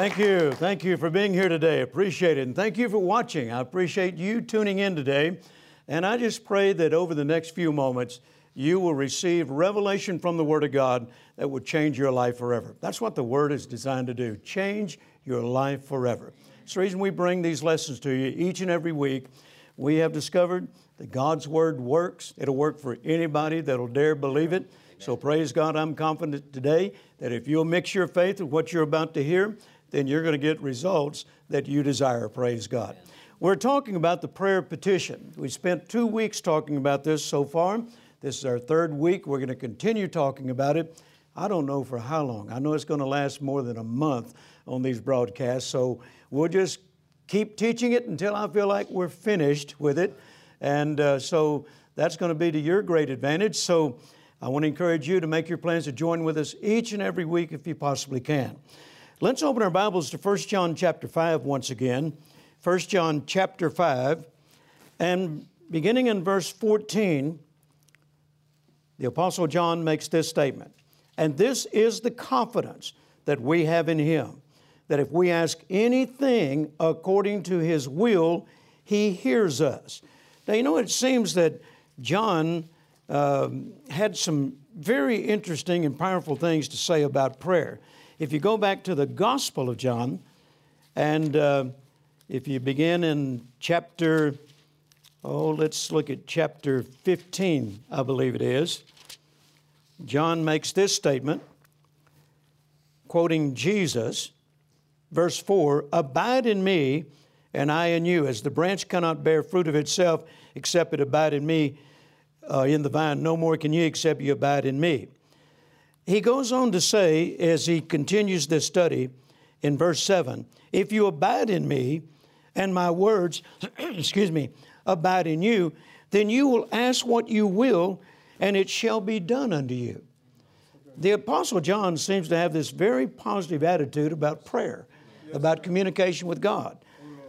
Thank you. Thank you for being here today. Appreciate it. And thank you for watching. I appreciate you tuning in today. And I just pray that over the next few moments, you will receive revelation from the Word of God that will change your life forever. That's what the Word is designed to do change your life forever. It's the reason we bring these lessons to you each and every week. We have discovered that God's Word works. It'll work for anybody that'll dare believe it. So praise God, I'm confident today that if you'll mix your faith with what you're about to hear, then you're going to get results that you desire. Praise God. We're talking about the prayer petition. We spent two weeks talking about this so far. This is our third week. We're going to continue talking about it. I don't know for how long. I know it's going to last more than a month on these broadcasts. So we'll just keep teaching it until I feel like we're finished with it. And uh, so that's going to be to your great advantage. So I want to encourage you to make your plans to join with us each and every week if you possibly can. Let's open our Bibles to 1 John chapter 5 once again. 1 John chapter 5. And beginning in verse 14, the Apostle John makes this statement. And this is the confidence that we have in Him, that if we ask anything according to His will, He hears us. Now, you know, it seems that John um, had some very interesting and powerful things to say about prayer. If you go back to the Gospel of John, and uh, if you begin in chapter, oh, let's look at chapter 15, I believe it is. John makes this statement, quoting Jesus, verse 4 Abide in me, and I in you. As the branch cannot bear fruit of itself except it abide in me, uh, in the vine, no more can ye except you abide in me. He goes on to say, as he continues this study in verse 7 If you abide in me, and my words, excuse me, abide in you, then you will ask what you will, and it shall be done unto you. The Apostle John seems to have this very positive attitude about prayer, about communication with God.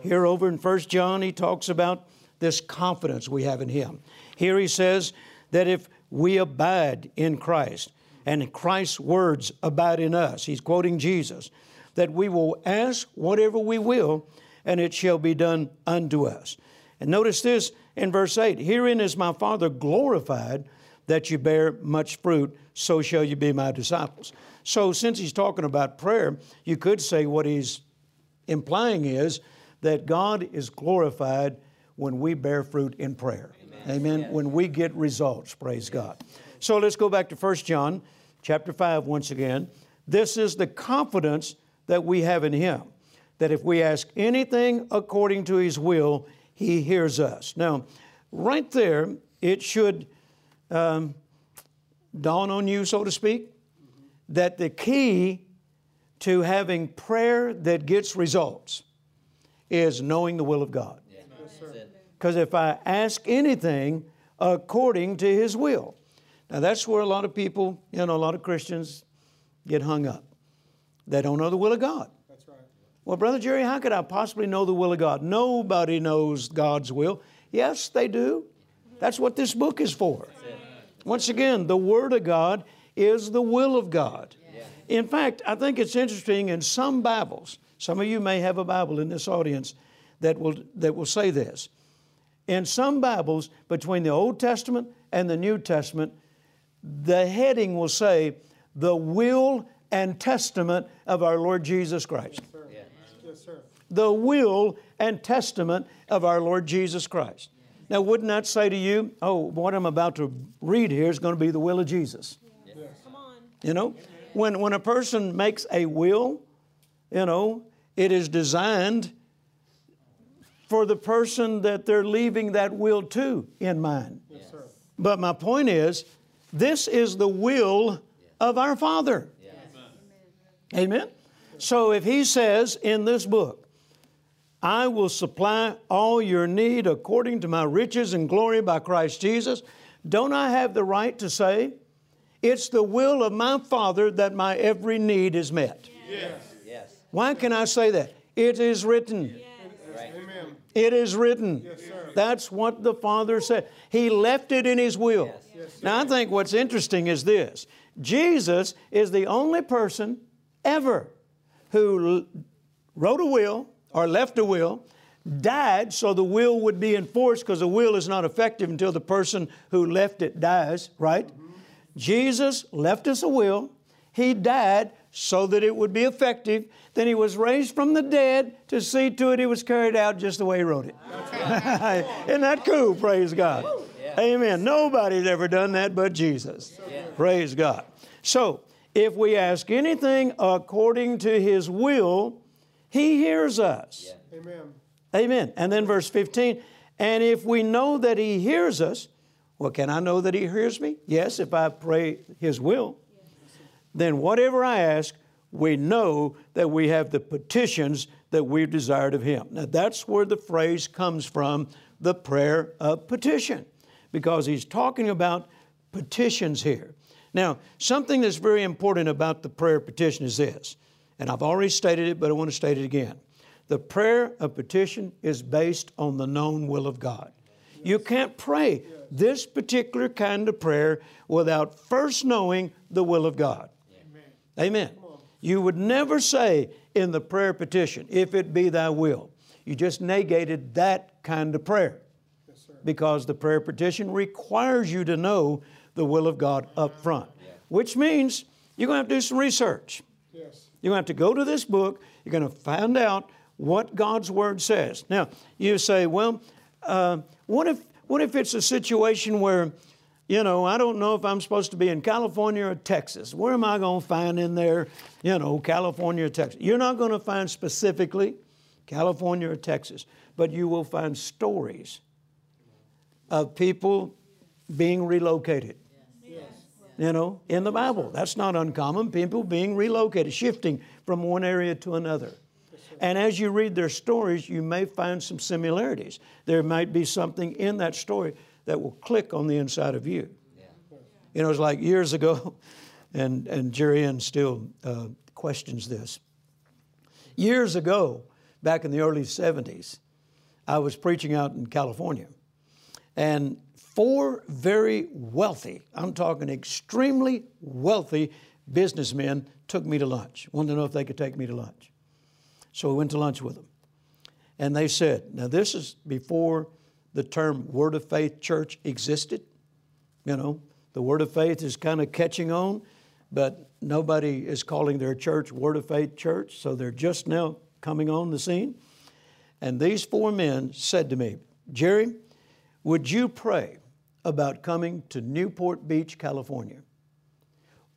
Here over in 1 John, he talks about this confidence we have in him. Here he says that if we abide in Christ and Christ's words abide in us, he's quoting Jesus, that we will ask whatever we will and it shall be done unto us. And notice this in verse 8 Herein is my Father glorified that you bear much fruit, so shall you be my disciples. So, since he's talking about prayer, you could say what he's implying is that God is glorified when we bear fruit in prayer. Amen. Amen. Yes. When we get results, praise God. So let's go back to 1 John chapter 5 once again. This is the confidence that we have in Him, that if we ask anything according to His will, He hears us. Now, right there, it should um, dawn on you, so to speak, that the key to having prayer that gets results is knowing the will of God. Because if I ask anything according to His will. Now, that's where a lot of people, you know, a lot of Christians get hung up. They don't know the will of God. That's right. Well, Brother Jerry, how could I possibly know the will of God? Nobody knows God's will. Yes, they do. That's what this book is for. Once again, the Word of God is the will of God. In fact, I think it's interesting in some Bibles, some of you may have a Bible in this audience that will, that will say this. In some Bibles, between the Old Testament and the New Testament, the heading will say, The will and testament of our Lord Jesus Christ. Yes, sir. Yes, sir. The will and testament of our Lord Jesus Christ. Now, wouldn't that say to you, oh, what I'm about to read here is going to be the will of Jesus? Yes. Come on. You know, when, when a person makes a will, you know, it is designed for the person that they're leaving that will to in mind. Yes, but my point is, this is the will of our Father. Yes. Amen. Amen. So if He says in this book, I will supply all your need according to my riches and glory by Christ Jesus, don't I have the right to say, it's the will of my Father that my every need is met? Yes. yes. Why can I say that? It is written. Yes. Right. It is written. Yes, That's what the Father said. He left it in His will. Yes. Yes, now, I think what's interesting is this Jesus is the only person ever who wrote a will or left a will, died so the will would be enforced because the will is not effective until the person who left it dies, right? Mm-hmm. Jesus left us a will. He died so that it would be effective. Then he was raised from the dead to see to it it was carried out just the way he wrote it. Isn't that cool? Praise God. Yeah. Amen. Nobody's ever done that but Jesus. Yeah. Praise God. So, if we ask anything according to his will, he hears us. Yeah. Amen. Amen. And then verse 15, and if we know that he hears us, well, can I know that he hears me? Yes, if I pray his will. Then whatever I ask, we know that we have the petitions that we've desired of him. Now that's where the phrase comes from, the prayer of petition, because he's talking about petitions here. Now, something that's very important about the prayer petition is this, and I've already stated it, but I want to state it again. The prayer of petition is based on the known will of God. You can't pray this particular kind of prayer without first knowing the will of God. Amen. Amen. You would never say in the prayer petition, if it be thy will. You just negated that kind of prayer. Because the prayer petition requires you to know the will of God up front, which means you're going to have to do some research. Yes. You're going to have to go to this book. You're going to find out what God's Word says. Now, you say, well, uh, what, if, what if it's a situation where, you know, I don't know if I'm supposed to be in California or Texas? Where am I going to find in there, you know, California or Texas? You're not going to find specifically California or Texas, but you will find stories of people being relocated you know, in the Bible. That's not uncommon. People being relocated, shifting from one area to another. And as you read their stories, you may find some similarities. There might be something in that story that will click on the inside of you. Yeah. You know, it's like years ago, and, and Jerry Ann still uh, questions this. Years ago, back in the early 70s, I was preaching out in California. And four very wealthy, I'm talking extremely wealthy businessmen took me to lunch. Wanted to know if they could take me to lunch. So we went to lunch with them. And they said, now this is before the term Word of Faith Church existed. You know, the Word of Faith is kind of catching on, but nobody is calling their church Word of Faith Church, so they're just now coming on the scene. And these four men said to me, Jerry, would you pray about coming to Newport Beach, California?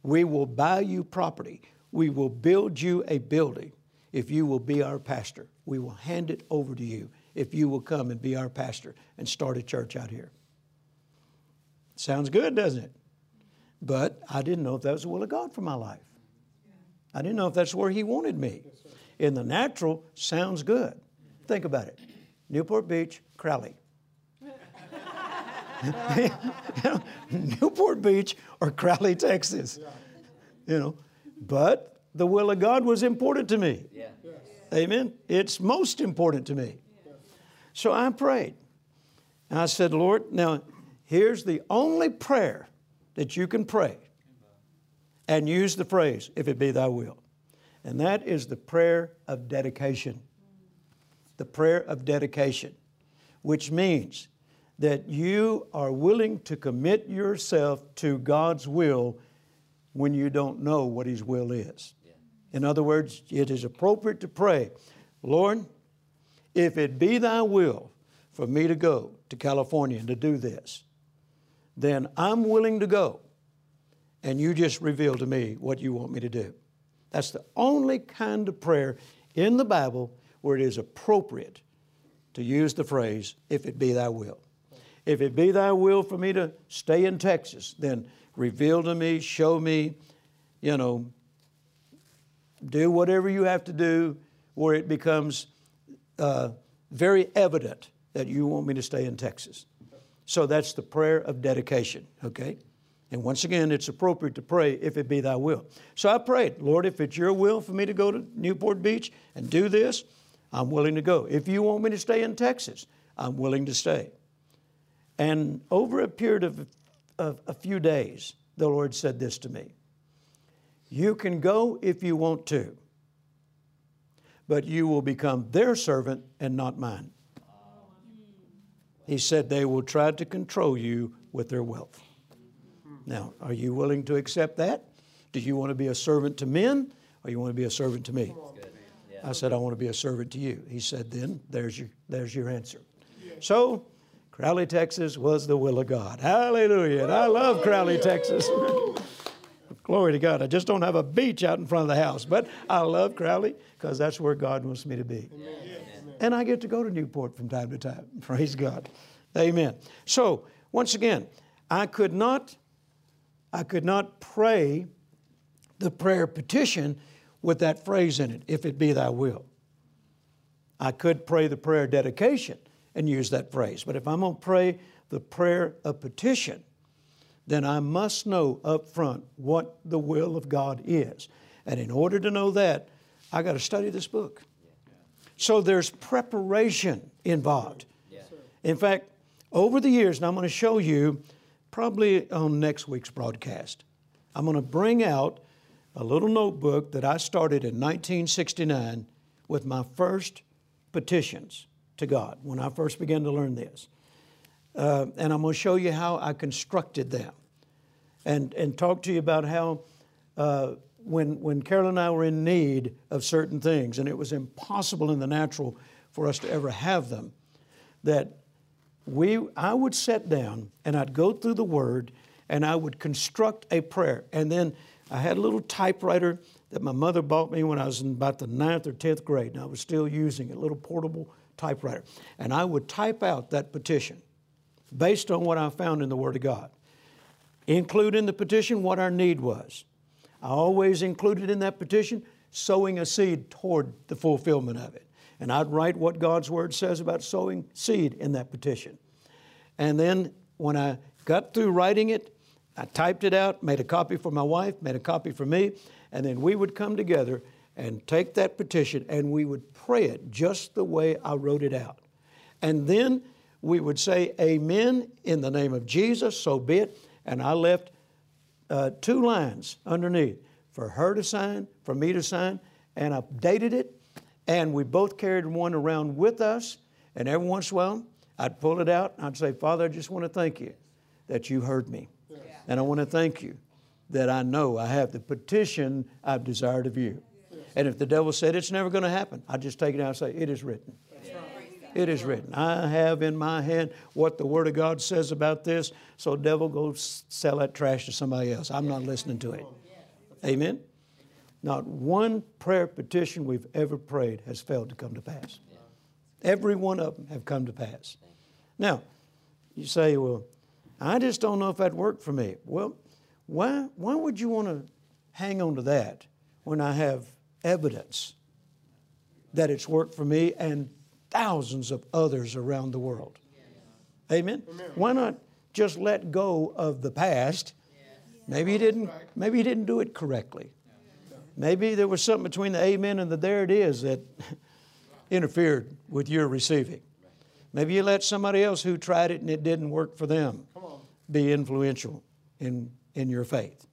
We will buy you property. We will build you a building if you will be our pastor. We will hand it over to you if you will come and be our pastor and start a church out here. Sounds good, doesn't it? But I didn't know if that was the will of God for my life. I didn't know if that's where He wanted me. In the natural, sounds good. Think about it Newport Beach, Crowley. Newport Beach or Crowley, Texas. You know, but the will of God was important to me. Yeah. Amen. It's most important to me. So I prayed. And I said, Lord, now here's the only prayer that you can pray and use the phrase, if it be thy will. And that is the prayer of dedication. The prayer of dedication, which means that you are willing to commit yourself to God's will when you don't know what His will is. In other words, it is appropriate to pray, Lord, if it be thy will for me to go to California and to do this, then I'm willing to go. And you just reveal to me what you want me to do. That's the only kind of prayer in the Bible where it is appropriate to use the phrase, if it be thy will. If it be thy will for me to stay in Texas, then reveal to me, show me, you know, do whatever you have to do where it becomes uh, very evident that you want me to stay in Texas. So that's the prayer of dedication, okay? And once again, it's appropriate to pray if it be thy will. So I prayed, Lord, if it's your will for me to go to Newport Beach and do this, I'm willing to go. If you want me to stay in Texas, I'm willing to stay. And over a period of, of a few days, the Lord said this to me you can go if you want to, but you will become their servant and not mine. He said they will try to control you with their wealth. Now, are you willing to accept that? Do you want to be a servant to men or you want to be a servant to me? I said, I want to be a servant to you. He said, then there's your, there's your answer. So, Crowley, Texas was the will of God. Hallelujah. And I love Crowley, Texas. Glory to God. I just don't have a beach out in front of the house, but I love Crowley because that's where God wants me to be. Amen. And I get to go to Newport from time to time. Praise God. Amen. So, once again, I could not I could not pray the prayer petition with that phrase in it, if it be thy will. I could pray the prayer dedication and use that phrase, but if I'm going to pray the prayer of petition, then I must know up front what the will of God is. And in order to know that, I got to study this book. So there's preparation involved. In fact, over the years, and I'm going to show you probably on next week's broadcast. I'm going to bring out a little notebook that I started in 1969 with my first petitions to God when I first began to learn this. Uh, and I'm going to show you how I constructed them and, and talk to you about how uh, when, when Carol and I were in need of certain things and it was impossible in the natural for us to ever have them, that we, I would sit down and I'd go through the Word and I would construct a prayer. And then I had a little typewriter that my mother bought me when I was in about the ninth or tenth grade, and I was still using it, a little portable typewriter. And I would type out that petition based on what I found in the Word of God. Include in the petition what our need was. I always included in that petition sowing a seed toward the fulfillment of it and I'd write what God's Word says about sowing seed in that petition. And then when I got through writing it, I typed it out, made a copy for my wife, made a copy for me, and then we would come together and take that petition and we would pray it just the way I wrote it out. And then we would say, Amen, in the name of Jesus, so be it. And I left uh, two lines underneath for her to sign, for me to sign, and I dated it and we both carried one around with us. And every once in a while, I'd pull it out and I'd say, Father, I just want to thank you that you heard me. And I want to thank you that I know I have the petition I've desired of you. And if the devil said it's never going to happen, I just take it out and say, It is written. It is written. I have in my hand what the Word of God says about this. So, devil, go sell that trash to somebody else. I'm not listening to it. Amen. Not one prayer petition we've ever prayed has failed to come to pass. Every one of them have come to pass. Now, you say, well, I just don't know if that worked for me. Well, why, why would you want to hang on to that when I have evidence that it's worked for me and thousands of others around the world? Amen? Why not just let go of the past? Maybe he didn't, maybe he didn't do it correctly. Maybe there was something between the amen and the there it is that interfered with your receiving. Maybe you let somebody else who tried it and it didn't work for them be influential in, in your faith.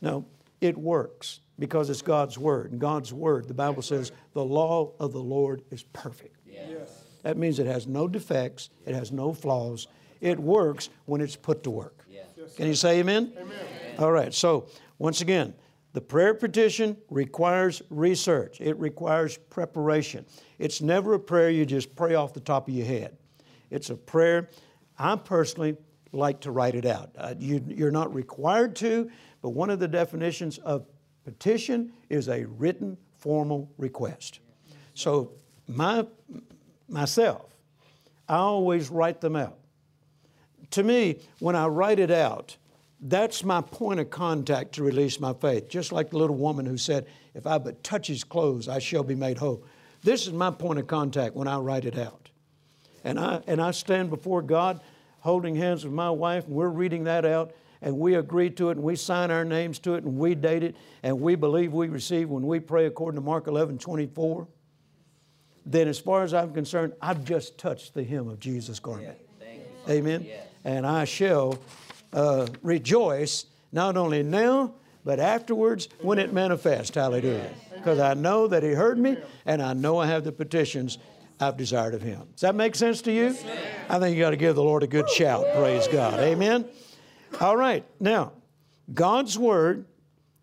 No, it works because it's God's Word. And God's Word, the Bible says, the law of the Lord is perfect. Yes. That means it has no defects, it has no flaws. It works when it's put to work. Yes. Can you say amen? amen? All right, so once again, the prayer petition requires research, it requires preparation. It's never a prayer you just pray off the top of your head. It's a prayer, I personally like to write it out. Uh, you, you're not required to, but one of the definitions of petition is a written formal request. So, my, myself, I always write them out. To me, when I write it out, that's my point of contact to release my faith. Just like the little woman who said, If I but touch his clothes, I shall be made whole. This is my point of contact when I write it out. And I, and I stand before God holding hands with my wife, and we're reading that out, and we agree to it, and we sign our names to it, and we date it, and we believe we receive when we pray according to Mark 11 24. Then, as far as I'm concerned, I've just touched the hem of Jesus' garment. Amen. And I shall uh, rejoice not only now, but afterwards when it manifests. Hallelujah. Because I know that He heard me and I know I have the petitions I've desired of Him. Does that make sense to you? I think you got to give the Lord a good shout. Praise God. Amen. All right. Now, God's Word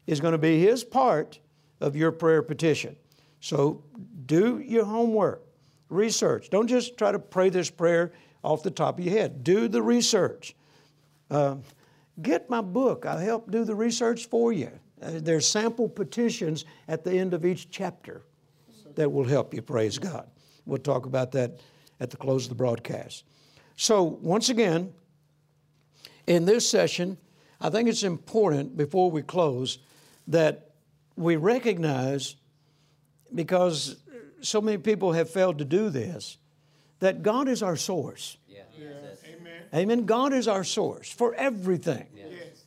is going to be His part of your prayer petition. So do your homework, research. Don't just try to pray this prayer off the top of your head. Do the research. Uh, get my book. I'll help do the research for you. Uh, there's sample petitions at the end of each chapter that will help you, praise God. We'll talk about that at the close of the broadcast. So, once again, in this session, I think it's important before we close that we recognize, because so many people have failed to do this, that God is our source. Yeah. Yes. Amen. Amen. God is our source for everything. Yes.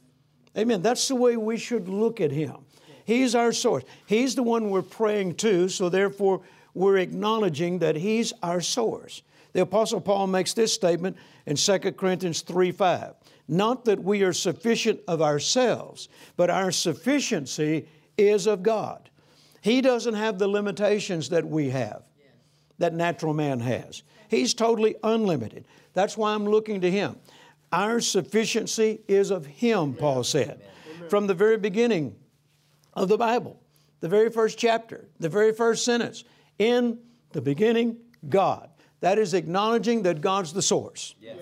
Amen. That's the way we should look at Him. He's our source. He's the one we're praying to, so therefore we're acknowledging that He's our source. The Apostle Paul makes this statement in 2 Corinthians 3 5. Not that we are sufficient of ourselves, but our sufficiency is of God. He doesn't have the limitations that we have, that natural man has. He's totally unlimited. That's why I'm looking to Him. Our sufficiency is of Him, Paul said. From the very beginning of the Bible, the very first chapter, the very first sentence, in the beginning, God. That is acknowledging that God's the source. Yes.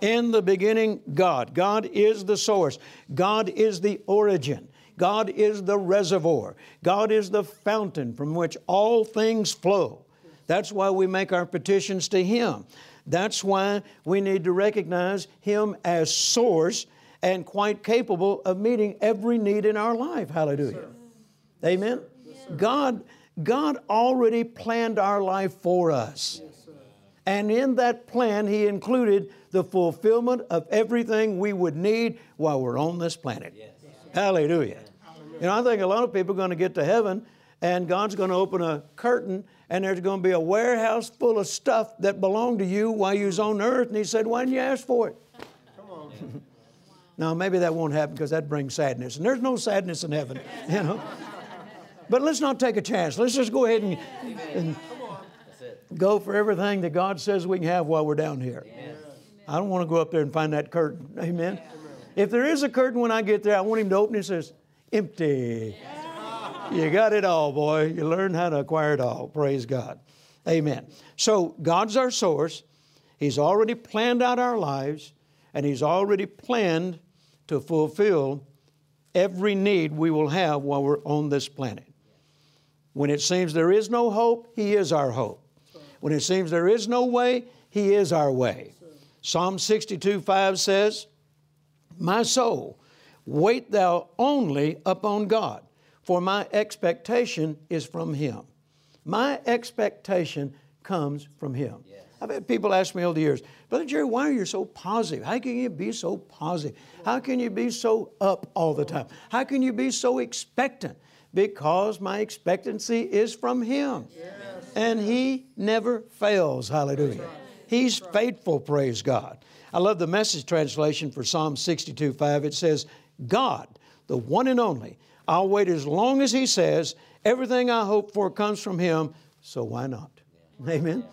In the beginning, God. God is the source. God is the origin. God is the reservoir. God is the fountain from which all things flow. That's why we make our petitions to Him. That's why we need to recognize Him as source and quite capable of meeting every need in our life. Hallelujah. Amen. Yes, God, God already planned our life for us. Yes, and in that plan, He included the fulfillment of everything we would need while we're on this planet. Hallelujah. You know, I think a lot of people are going to get to heaven and God's going to open a curtain and there's going to be a warehouse full of stuff that belonged to you while you was on earth. And he said, Why didn't you ask for it? Come on. now, maybe that won't happen because that brings sadness. And there's no sadness in heaven, you know. but let's not take a chance. Let's just go ahead and, and go for everything that God says we can have while we're down here. Amen. I don't want to go up there and find that curtain. Amen. If there is a curtain when I get there, I want him to open it and says, empty. You got it all, boy. You learn how to acquire it all. Praise God. Amen. So God's our source. He's already planned out our lives, and He's already planned to fulfill every need we will have while we're on this planet. When it seems there is no hope, He is our hope. When it seems there is no way, He is our way. Psalm 62 5 says, My soul, wait thou only upon God for my expectation is from Him. My expectation comes from Him. Yes. I've had people ask me over the years, Brother Jerry, why are you so positive? How can you be so positive? How can you be so up all the time? How can you be so expectant? Because my expectancy is from Him. Yes. And He never fails. Hallelujah. He's faithful, praise God. I love the message translation for Psalm 62 5. It says, God, the one and only, I'll wait as long as He says, everything I hope for comes from Him, so why not? Amen.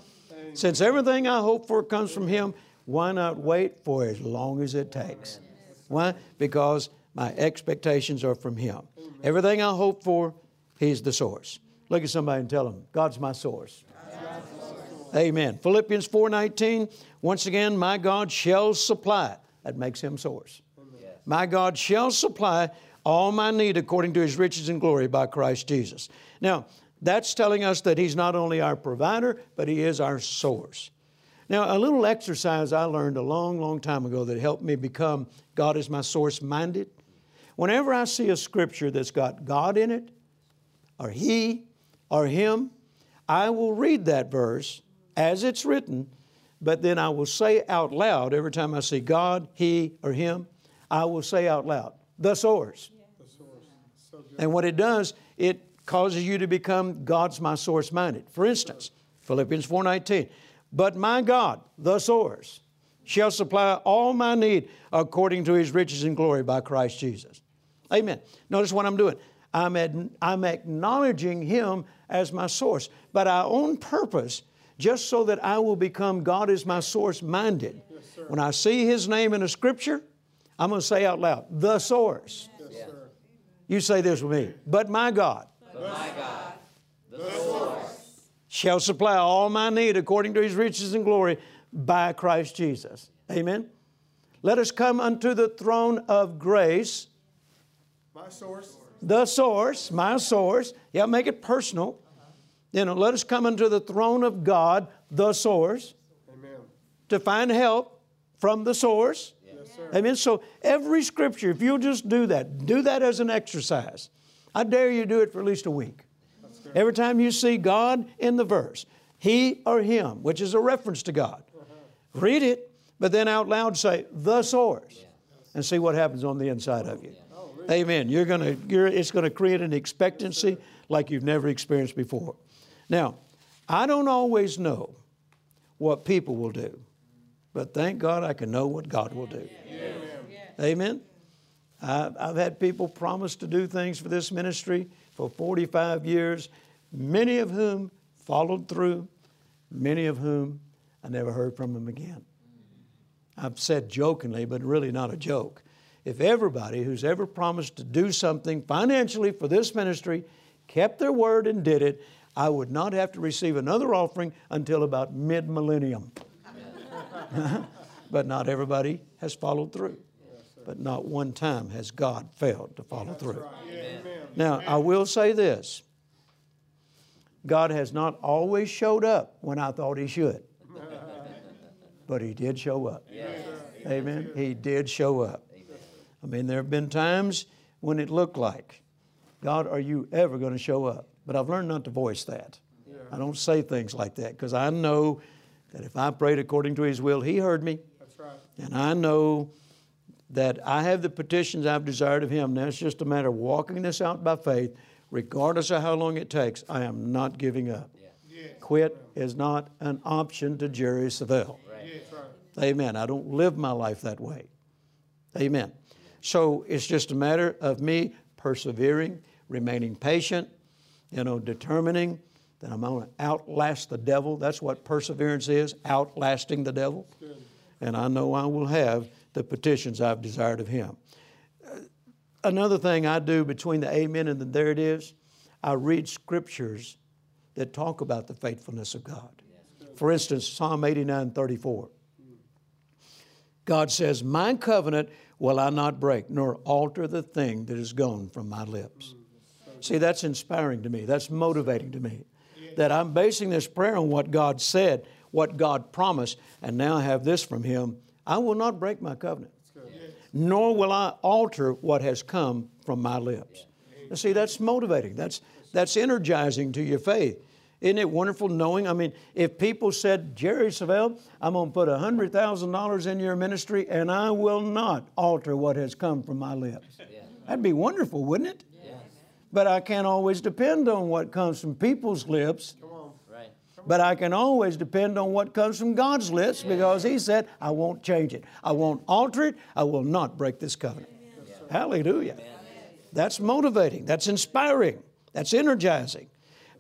Since everything I hope for comes from Him, why not wait for as long as it takes? Why? Because my expectations are from Him. Everything I hope for, He's the source. Look at somebody and tell them, God's my source. Amen. Philippians 4:19, once again, my God shall supply. That makes him source. My God shall supply all my need according to his riches and glory by Christ Jesus. Now, that's telling us that he's not only our provider, but he is our source. Now, a little exercise I learned a long, long time ago that helped me become God is my source minded. Whenever I see a scripture that's got God in it, or He, or Him, I will read that verse as it's written, but then I will say out loud every time I see God, He, or Him, I will say out loud, the source. And what it does, it causes you to become God's my source minded. For instance, Philippians 4:19, but my God, the source, shall supply all my need according to his riches and glory by Christ Jesus. Amen. Notice what I'm doing. I'm, ad- I'm acknowledging Him as my source, but I own purpose just so that I will become God is my source minded. Yes, when I see His name in a scripture, I'm going to say out loud, the source. Yes, you say this with me. But my God. But my God. The source. Shall supply all my need according to his riches and glory by Christ Jesus. Amen. Let us come unto the throne of grace. My source. The source, my source. Yeah, make it personal. You know, let us come unto the throne of God, the source. Amen. To find help from the source. Amen. So every scripture, if you'll just do that, do that as an exercise. I dare you do it for at least a week. Every time you see God in the verse, He or Him, which is a reference to God, uh-huh. read it, but then out loud say, the source, and see what happens on the inside of you. Amen. You're gonna, you're, it's going to create an expectancy like you've never experienced before. Now, I don't always know what people will do. But thank God I can know what God will do. Amen. Amen. I've had people promise to do things for this ministry for 45 years, many of whom followed through, many of whom I never heard from them again. I've said jokingly, but really not a joke. If everybody who's ever promised to do something financially for this ministry kept their word and did it, I would not have to receive another offering until about mid millennium. but not everybody has followed through. But not one time has God failed to follow through. Now, I will say this God has not always showed up when I thought He should, but He did show up. Amen. He did show up. I mean, there have been times when it looked like, God, are you ever going to show up? But I've learned not to voice that. I don't say things like that because I know that if I prayed according to His will, He heard me. That's right. And I know that I have the petitions I've desired of Him. Now it's just a matter of walking this out by faith, regardless of how long it takes. I am not giving up. Yeah. Quit is not an option to Jerry Savelle. Right. right. Amen. I don't live my life that way. Amen. So it's just a matter of me persevering, remaining patient, you know, determining that I'm going to outlast the devil. That's what perseverance is, outlasting the devil. And I know I will have the petitions I've desired of him. Uh, another thing I do between the amen and the there it is, I read scriptures that talk about the faithfulness of God. For instance, Psalm 89 34. God says, My covenant will I not break, nor alter the thing that is gone from my lips. See, that's inspiring to me. That's motivating to me that I'm basing this prayer on what God said, what God promised, and now I have this from Him. I will not break my covenant, nor will I alter what has come from my lips. See, that's motivating. That's, that's energizing to your faith. Isn't it wonderful knowing? I mean, if people said, Jerry Savelle, I'm going to put $100,000 in your ministry and I will not alter what has come from my lips. That'd be wonderful, wouldn't it? But I can't always depend on what comes from people's lips. But I can always depend on what comes from God's lips because He said, I won't change it. I won't alter it. I will not break this covenant. Hallelujah. That's motivating. That's inspiring. That's energizing.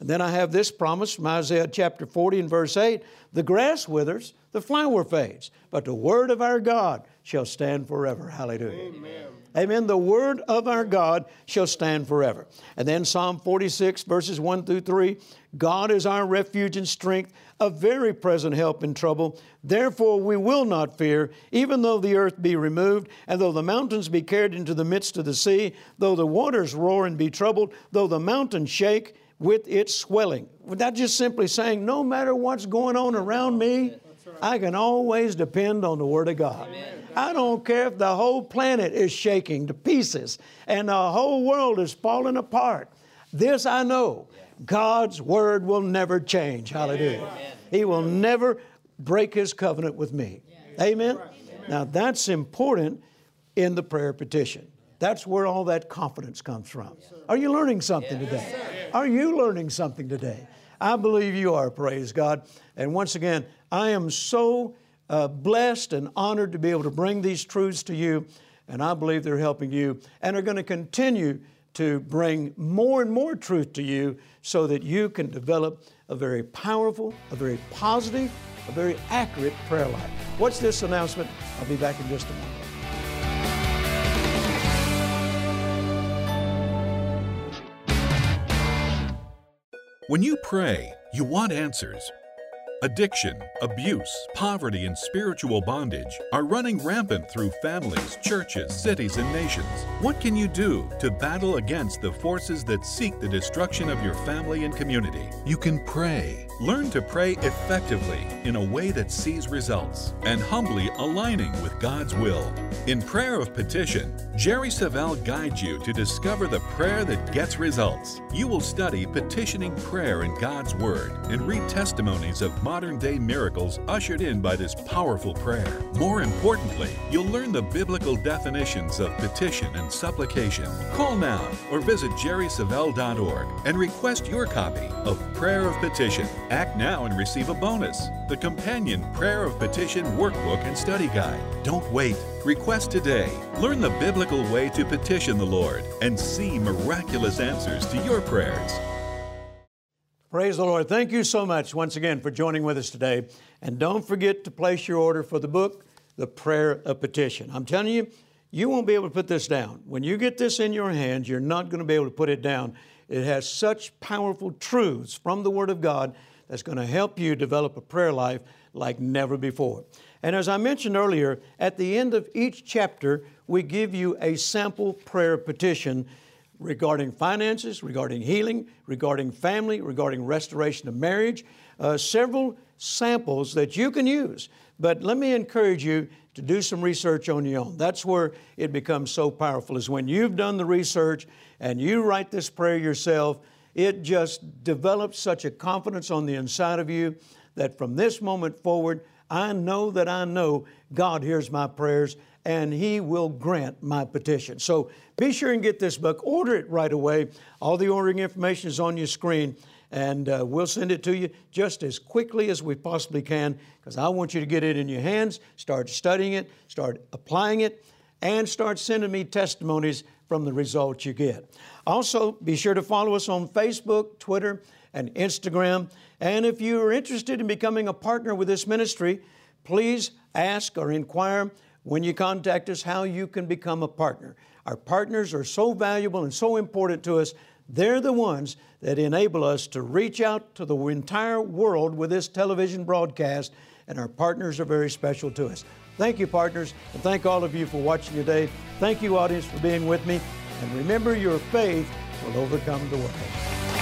And then I have this promise from Isaiah chapter 40 and verse 8 The grass withers, the flower fades, but the word of our God shall stand forever. Hallelujah. Amen. Amen. The word of our God shall stand forever. And then Psalm 46, verses 1 through 3 God is our refuge and strength, a very present help in trouble. Therefore we will not fear, even though the earth be removed, and though the mountains be carried into the midst of the sea, though the waters roar and be troubled, though the mountains shake with its swelling. That just simply saying, no matter what's going on around me, I can always depend on the Word of God. Amen. I don't care if the whole planet is shaking to pieces and the whole world is falling apart. This I know God's Word will never change. Hallelujah. Amen. He will never break His covenant with me. Amen. Now that's important in the prayer petition. That's where all that confidence comes from. Are you learning something today? Are you learning something today? I believe you are, praise God. And once again, I am so uh, blessed and honored to be able to bring these truths to you. and I believe they're helping you and are going to continue to bring more and more truth to you so that you can develop a very powerful, a very positive, a very accurate prayer life. What's this announcement? I'll be back in just a moment. When you pray, you want answers. Addiction, abuse, poverty, and spiritual bondage are running rampant through families, churches, cities, and nations. What can you do to battle against the forces that seek the destruction of your family and community? You can pray. Learn to pray effectively in a way that sees results and humbly aligning with God's will. In Prayer of Petition, Jerry Savelle guides you to discover the prayer that gets results. You will study petitioning prayer in God's Word and read testimonies of modern day miracles ushered in by this powerful prayer. More importantly, you'll learn the biblical definitions of petition and supplication. Call now or visit jerrysavelle.org and request your copy of Prayer of Petition. Act now and receive a bonus the companion Prayer of Petition workbook and study guide. Don't wait. Request today. Learn the biblical way to petition the Lord and see miraculous answers to your prayers. Praise the Lord. Thank you so much once again for joining with us today. And don't forget to place your order for the book, The Prayer of Petition. I'm telling you, you won't be able to put this down. When you get this in your hands, you're not going to be able to put it down. It has such powerful truths from the Word of God that's going to help you develop a prayer life like never before. And as I mentioned earlier, at the end of each chapter, we give you a sample prayer petition regarding finances, regarding healing, regarding family, regarding restoration of marriage, uh, several samples that you can use. But let me encourage you to do some research on your own. That's where it becomes so powerful, is when you've done the research and you write this prayer yourself, it just develops such a confidence on the inside of you that from this moment forward, I know that I know God hears my prayers and He will grant my petition. So be sure and get this book. Order it right away. All the ordering information is on your screen, and uh, we'll send it to you just as quickly as we possibly can because I want you to get it in your hands, start studying it, start applying it, and start sending me testimonies from the results you get. Also, be sure to follow us on Facebook, Twitter, and Instagram. And if you are interested in becoming a partner with this ministry, please ask or inquire when you contact us how you can become a partner. Our partners are so valuable and so important to us. They're the ones that enable us to reach out to the entire world with this television broadcast, and our partners are very special to us. Thank you, partners, and thank all of you for watching today. Thank you, audience, for being with me. And remember, your faith will overcome the world.